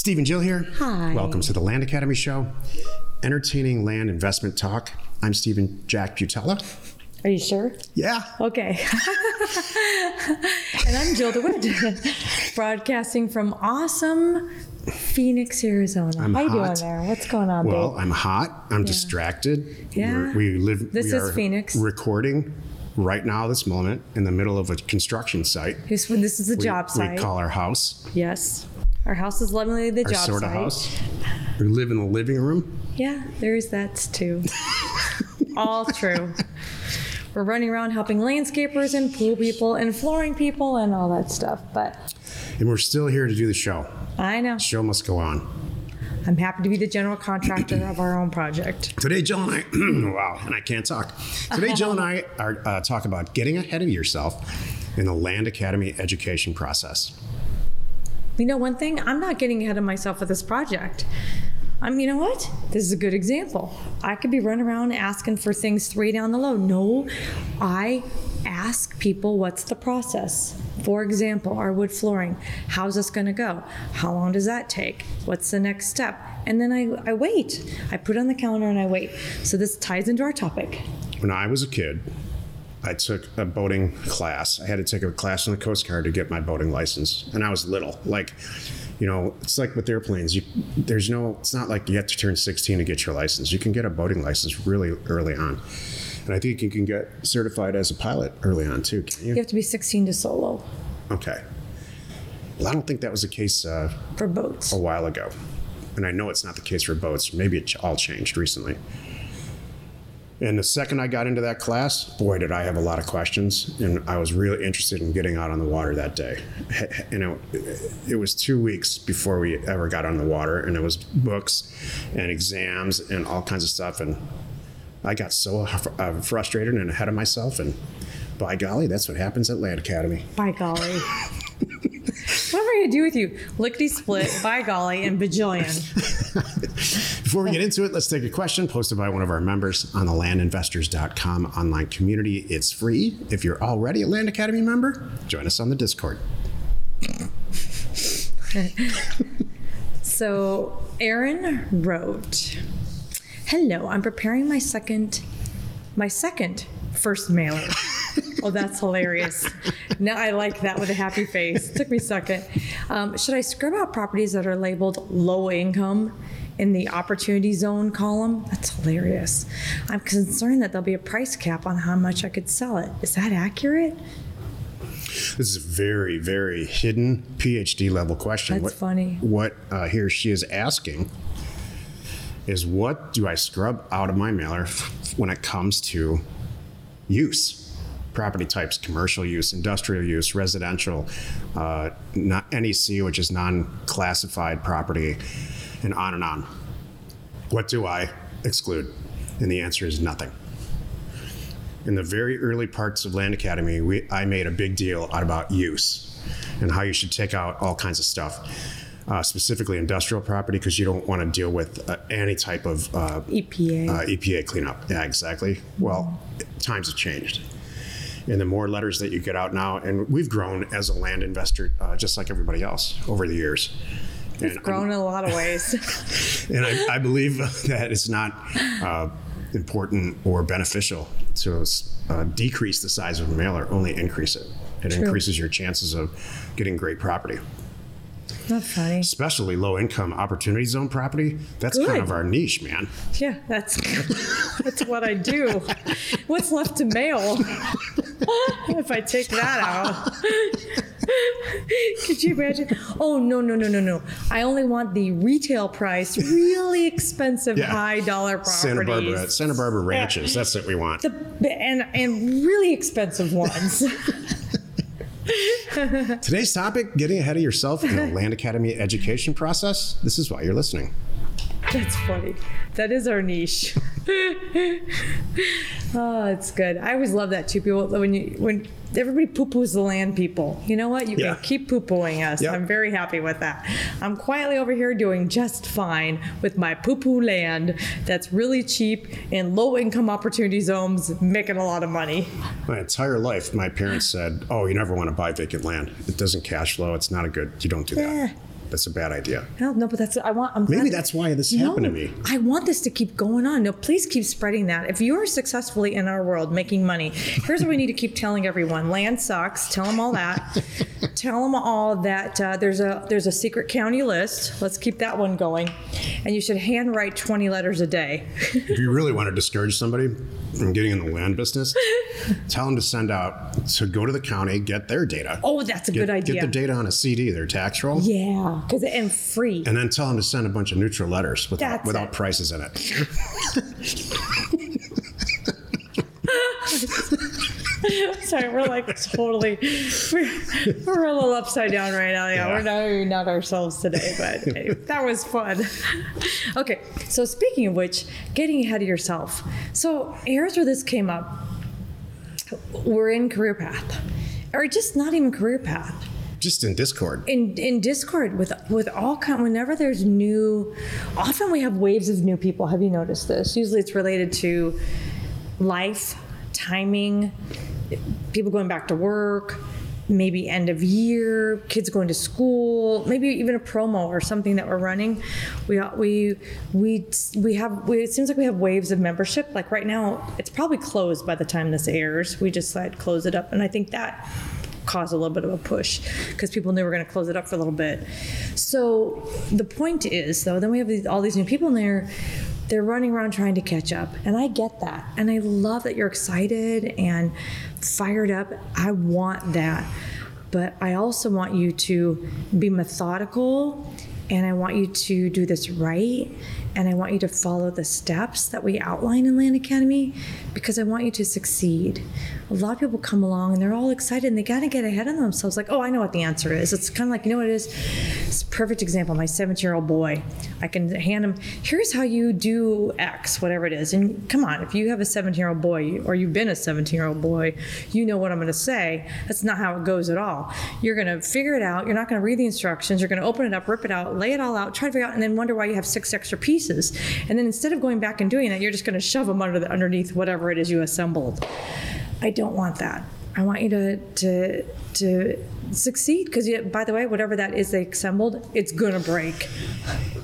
Stephen Jill here. Hi. Welcome to the Land Academy Show, entertaining land investment talk. I'm Steven Jack Butala. Are you sure? Yeah. Okay. and I'm Jill DeWitt, broadcasting from awesome Phoenix, Arizona. I'm How you hot. doing there? What's going on, there? Well, babe? I'm hot. I'm distracted. Yeah. We're- we live. This we is are Phoenix. Recording right now, this moment, in the middle of a construction site. This, this is a We, job site. we call our house yes. Our house is lovingly the our job sort of site. house. We live in the living room. Yeah, there's that too. All true. We're running around helping landscapers and pool people and flooring people and all that stuff. But And we're still here to do the show. I know. Show must go on. I'm happy to be the general contractor of our own project. Today, Jill and I, wow, and I can't talk. Today, Jill and I are uh, talk about getting ahead of yourself in the Land Academy education process. You know, one thing, I'm not getting ahead of myself with this project. I'm, you know what? This is a good example. I could be running around asking for things three down the low. No, I ask people what's the process. For example, our wood flooring. How's this going to go? How long does that take? What's the next step? And then I, I wait. I put on the calendar and I wait. So this ties into our topic. When I was a kid, I took a boating class. I had to take a class in the Coast Guard to get my boating license, and I was little. Like, you know, it's like with airplanes. You, there's no. It's not like you have to turn 16 to get your license. You can get a boating license really early on, and I think you can get certified as a pilot early on too. Can You you? have to be 16 to solo Okay. Well, I don't think that was the case uh, for boats. a while ago, and I know it's not the case for boats. Maybe it all changed recently. And the second I got into that class, boy, did I have a lot of questions, and I was really interested in getting out on the water that day. You know, it was two weeks before we ever got on the water, and it was books and exams and all kinds of stuff, and I got so uh, frustrated and ahead of myself, and by golly, that's what happens at Land Academy. By golly. what am I going to do with you? Lickety split, by golly, and bajillion. Before we get into it, let's take a question posted by one of our members on the landinvestors.com online community. It's free. If you're already a Land Academy member, join us on the Discord. So, Aaron wrote, "Hello, I'm preparing my second, my second first mailer. Oh, that's hilarious. Now I like that with a happy face. Took me a second. Um, should I scrub out properties that are labeled low income?" In the opportunity zone column, that's hilarious. I'm concerned that there'll be a price cap on how much I could sell it. Is that accurate? This is a very, very hidden PhD level question. That's what, funny. What uh, he or she is asking is what do I scrub out of my mailer when it comes to use? Property types, commercial use, industrial use, residential, uh, not NEC, which is non classified property, and on and on. What do I exclude? And the answer is nothing in the very early parts of Land Academy, we, I made a big deal out about use and how you should take out all kinds of stuff, uh, specifically industrial property, because you don't want to deal with uh, any type of uh, EPA. uh, EPA cleanup. Yeah, exactly. Well, times have changed. And the more letters that you get out now, and we've grown as a land investor uh, just like everybody else over the years. And I'm- Grown in a lot of ways. and I, I believe that it's not uh, important or beneficial to uh, decrease the size of a mailer, only increase it. It True. increases your chances of getting great property, Not funny. especially low income opportunity zone property. That's kind of our niche, man. Yeah, that's that's what I do. What's left to mail? if I take that out. Could you imagine? Oh no no no no no! I only want the retail price, really expensive, Yeah. high dollar properties. Santa Barbara, Santa Barbara ranches. That's what we want. The, and and really expensive ones. Today's topic: getting ahead of yourself in the Land Academy education process. This is why you're listening. That's funny. That is our niche. oh, it's good. I always love that too. People when you when everybody poo poos the land people. You know what? You Yeah. can keep poo pooing us. Yep. I'm very happy with that. I'm quietly over here doing just fine with my poo poo land that's really cheap in low income opportunity zones, making a lot of money. My entire life, my parents said, "Oh, you never want to buy vacant land. It doesn't cash flow. It's not a good. You don't do that." That's a bad idea. No, no, but that's I want. I'm Maybe that's why this happened to me. I want this to keep going on. No, please keep spreading that. If you are successfully in our world making money, here's what we need to keep telling everyone: land sucks. Tell them all that. Tell them all that uh, there's a there's a secret county list. Let's keep that one going, and you should handwrite 20 letters a day. If you really want to discourage somebody from getting in the land business, tell them to send out to go to the county, get their data. Oh, that's a get, good idea. Get the data on a CD, their tax roll, yeah, because and free. and then tell them to send a bunch of neutral letters without, That's without it. prices in it. Sorry, we're like totally, we're, we're a little upside down right now. Yeah, Yeah. we're not, not ourselves today, but anyway, that was fun. Okay, so speaking of which, getting ahead of yourself. So here's where this came up. We're in career path, or just not even career path. Just in Discord. In in Discord with with all kind. Whenever there's new, often we have waves of new people. Have you noticed this? Usually it's related to life, timing, people going back to work, maybe end of year, kids going to school, maybe even a promo or something that we're running. We we we we have we, it seems like we have waves of membership. Like right now, it's probably closed by the time this airs. We just like close it up, and I think that caused a little bit of a push because people knew we were going to close it up for a little bit. So the point is, though, then we have these, all these new people in there. They're running around trying to catch up, and I get that, and I love that you're excited and fired up. I want that, but I also want you to be methodical, and I want you to do this right, and I want you to follow the steps that we outline in Land Academy because I want you to succeed. A lot of people come along and they're all excited and they got to get ahead of themselves. Like, oh, I know what the answer is. It's kind of like, you know what it is? It's perfect example. My 17 year old boy, I can hand him, here's how you do X, whatever it is. And come on, if you have a 17 year old boy or you've been a 17 year old boy, you know what I'm going to say. That's not how it goes at all. You're going to figure it out. You're not going to read the instructions. You're going to open it up, rip it out, lay it all out, try to figure out, and then wonder why you have six extra pieces. And then instead of going back and doing that, you're just going to shove them under the, underneath whatever it is you assembled. I don't want that. I want you to to to succeed because by the way, whatever that is they assembled, it's gonna break.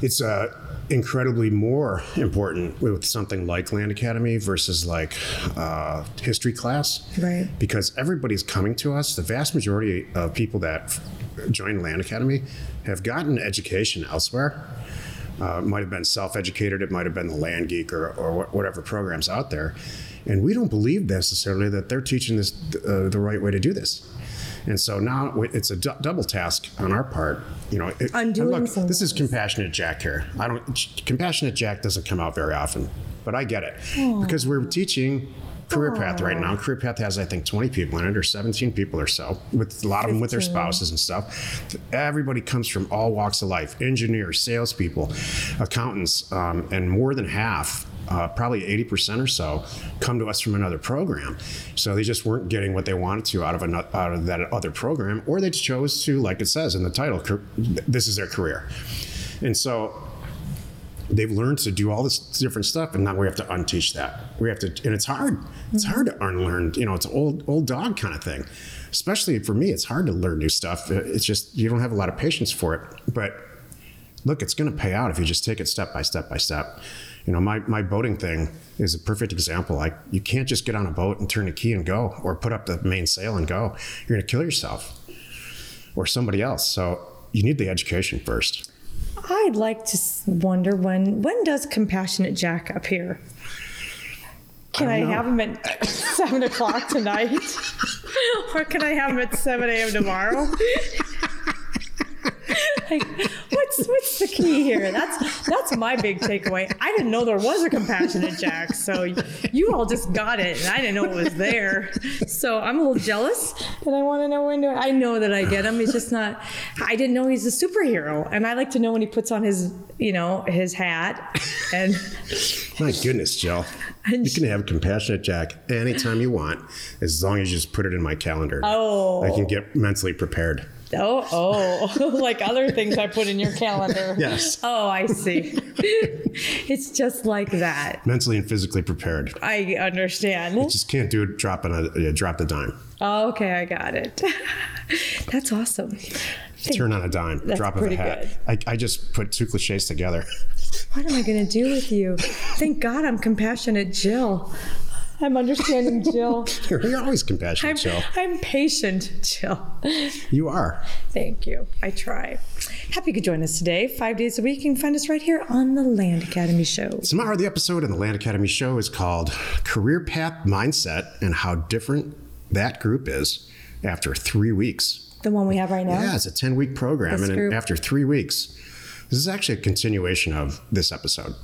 It's uh, incredibly more important with something like Land Academy versus like uh, history class. Right. Because everybody's coming to us. The vast majority of people that join Land Academy have gotten education elsewhere. Uh, might have been self-educated. It might have been the Land Geek or, or wh- whatever programs out there, and we don't believe necessarily that they're teaching this uh, the right way to do this. And so now it's a double task on our part. You know, it, Undoing look, this is compassionate Jack here. I don't compassionate Jack doesn't come out very often, but I get it because we're teaching career path right now. Career path has I think 20 people in it, or 17 people or so, with a lot of them with their spouses and stuff. Everybody comes from all walks of life: engineers, salespeople, accountants, um, and more than half. Uh, probably 80% or so come to us from another program. So they just weren't getting what they wanted to out of, an, out of that other program, or they chose to, like it says in the title, this is their career. And so they've learned to do all this different stuff and now we have to unteach that. We have to and it's hard. It's mm-hmm. hard to unlearn you know it's an old old dog kind of thing. Especially for me it's hard to learn new stuff. It's just you don't have a lot of patience for it. But look it's going to pay out if you just take it step by step by step. You know my, my boating thing is a perfect example. Like you can't just get on a boat and turn a key and go or put up the main sail and go. You're going to kill yourself or somebody else. So you need the education first I'd like to wonder when when does compassionate Jack appear? Can I, don't have him at seven o'clock tonight, or can I have him at seven a.m. tomorrow? Like, what's what's the key here? That's that's my big takeaway. I didn't know there was a compassionate Jack, so you all just got it, and I didn't know it was there. So I'm a little jealous, and I want to know when. To, I know that I get him. He's just not. I didn't know he's a superhero, and I like to know when he puts on his, you know, his hat, and My goodness, Jill. You can have compassionate Jack anytime you want, as long as you just put it in my calendar. Oh. I can get mentally prepared. Oh, oh, like other things I put in your calendar. Yes. Oh, I see. it's just like that. Mentally and physically prepared. I understand. Just can't do it dropping a, uh, drop the dime. Oh, okay, I got it. That's awesome. Turn on a dime, That's drop of a hat. I, I just put two cliches together. What am I going to do with you? Thank God I'm compassionate, Jill. I'm understanding, Jill. You're, always compassionate, I'm, Jill. I'm patient, Jill. You are. Thank you. I try. Happy you could join us today. Five days a week. You can find us right here on the Land Academy Show. Tomorrow, the episode in the Land Academy show is called Career Path Mindset and How Different That Group Is After Three Weeks. The one we have right now. Yeah, it's a 10 week program. This and group. after three weeks, this is actually a continuation of this episode.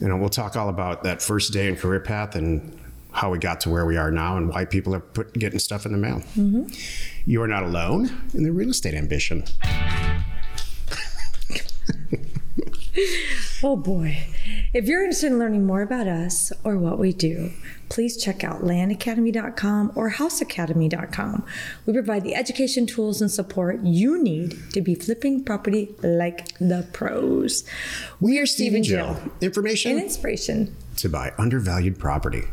You know, we'll talk all about that first day in career path and how we got to where we are now and why people are put, getting stuff in the mail. Mm-hmm. You are not alone in the real estate ambition. Oh boy. If you're interested in learning more about us or what we do, please check out landacademy.com or houseacademy.com. We provide the education tools and support you need to be flipping property like the pros. We are Steve and Jill. Information And inspiration. to buy undervalued property.